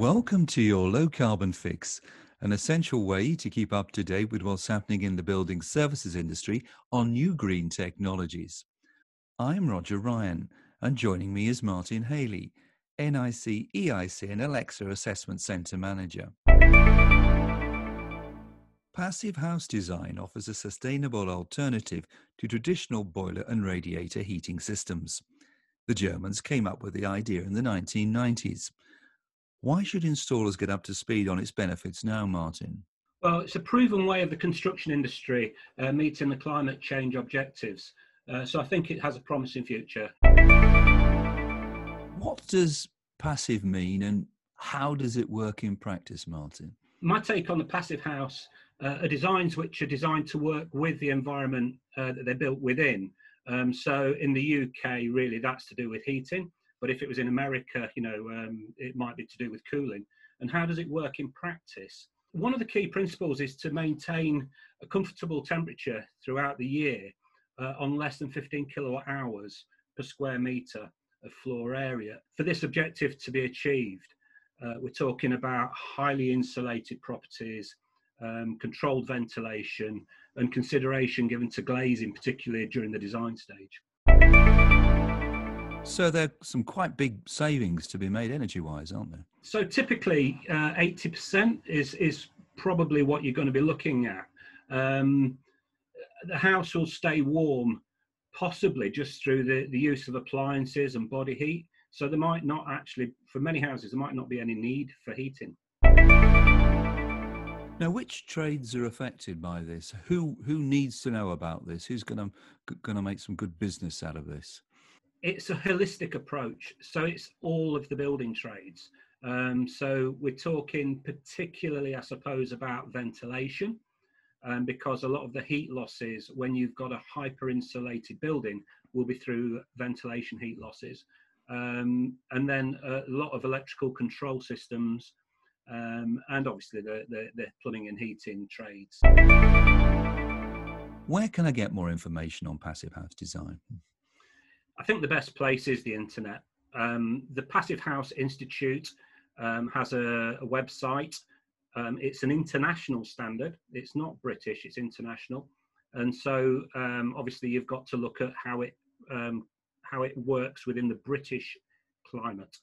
Welcome to your low carbon fix, an essential way to keep up to date with what's happening in the building services industry on new green technologies. I'm Roger Ryan, and joining me is Martin Haley, NICEIC and Elecsa Assessment Center Manager. Passive house design offers a sustainable alternative to traditional boiler and radiator heating systems. The Germans came up with the idea in the 1990s. Why should installers get up to speed on its benefits now, Martin? Well, it's a proven way of the construction industry uh, meeting the climate change objectives. Uh, so I think it has a promising future. What does passive mean and how does it work in practice, Martin? My take on the passive house uh, are designs which are designed to work with the environment uh, that they're built within. Um, so in the UK, really, that's to do with heating. But if it was in America, you know, um, it might be to do with cooling. And how does it work in practice? One of the key principles is to maintain a comfortable temperature throughout the year uh, on less than 15 kilowatt hours per square meter of floor area. For this objective to be achieved, uh, we're talking about highly insulated properties, um, controlled ventilation, and consideration given to glazing, particularly during the design stage. So there are some quite big savings to be made energy-wise, aren't there? So typically, uh, eighty uh, percent is is probably what you're going to be looking at. Um, the house will stay warm, possibly just through the, the use of appliances and body heat. So there might not actually, for many houses, there might not be any need for heating. Now, which trades are affected by this? Who who needs to know about this? Who's going to going to make some good business out of this? It's a holistic approach. So it's all of the building trades. Um, so we're talking particularly, I suppose, about ventilation, um, because a lot of the heat losses when you've got a hyper insulated building will be through ventilation heat losses. Um, and then a lot of electrical control systems, um, and obviously the, the, the plumbing and heating trades. Where can I get more information on passive house design? I think the best place is the internet. Um, the Passive House Institute um, has a, a website. Um, it's an international standard. It's not British. It's international, and so um, obviously you've got to look at how it um, how it works within the British climate.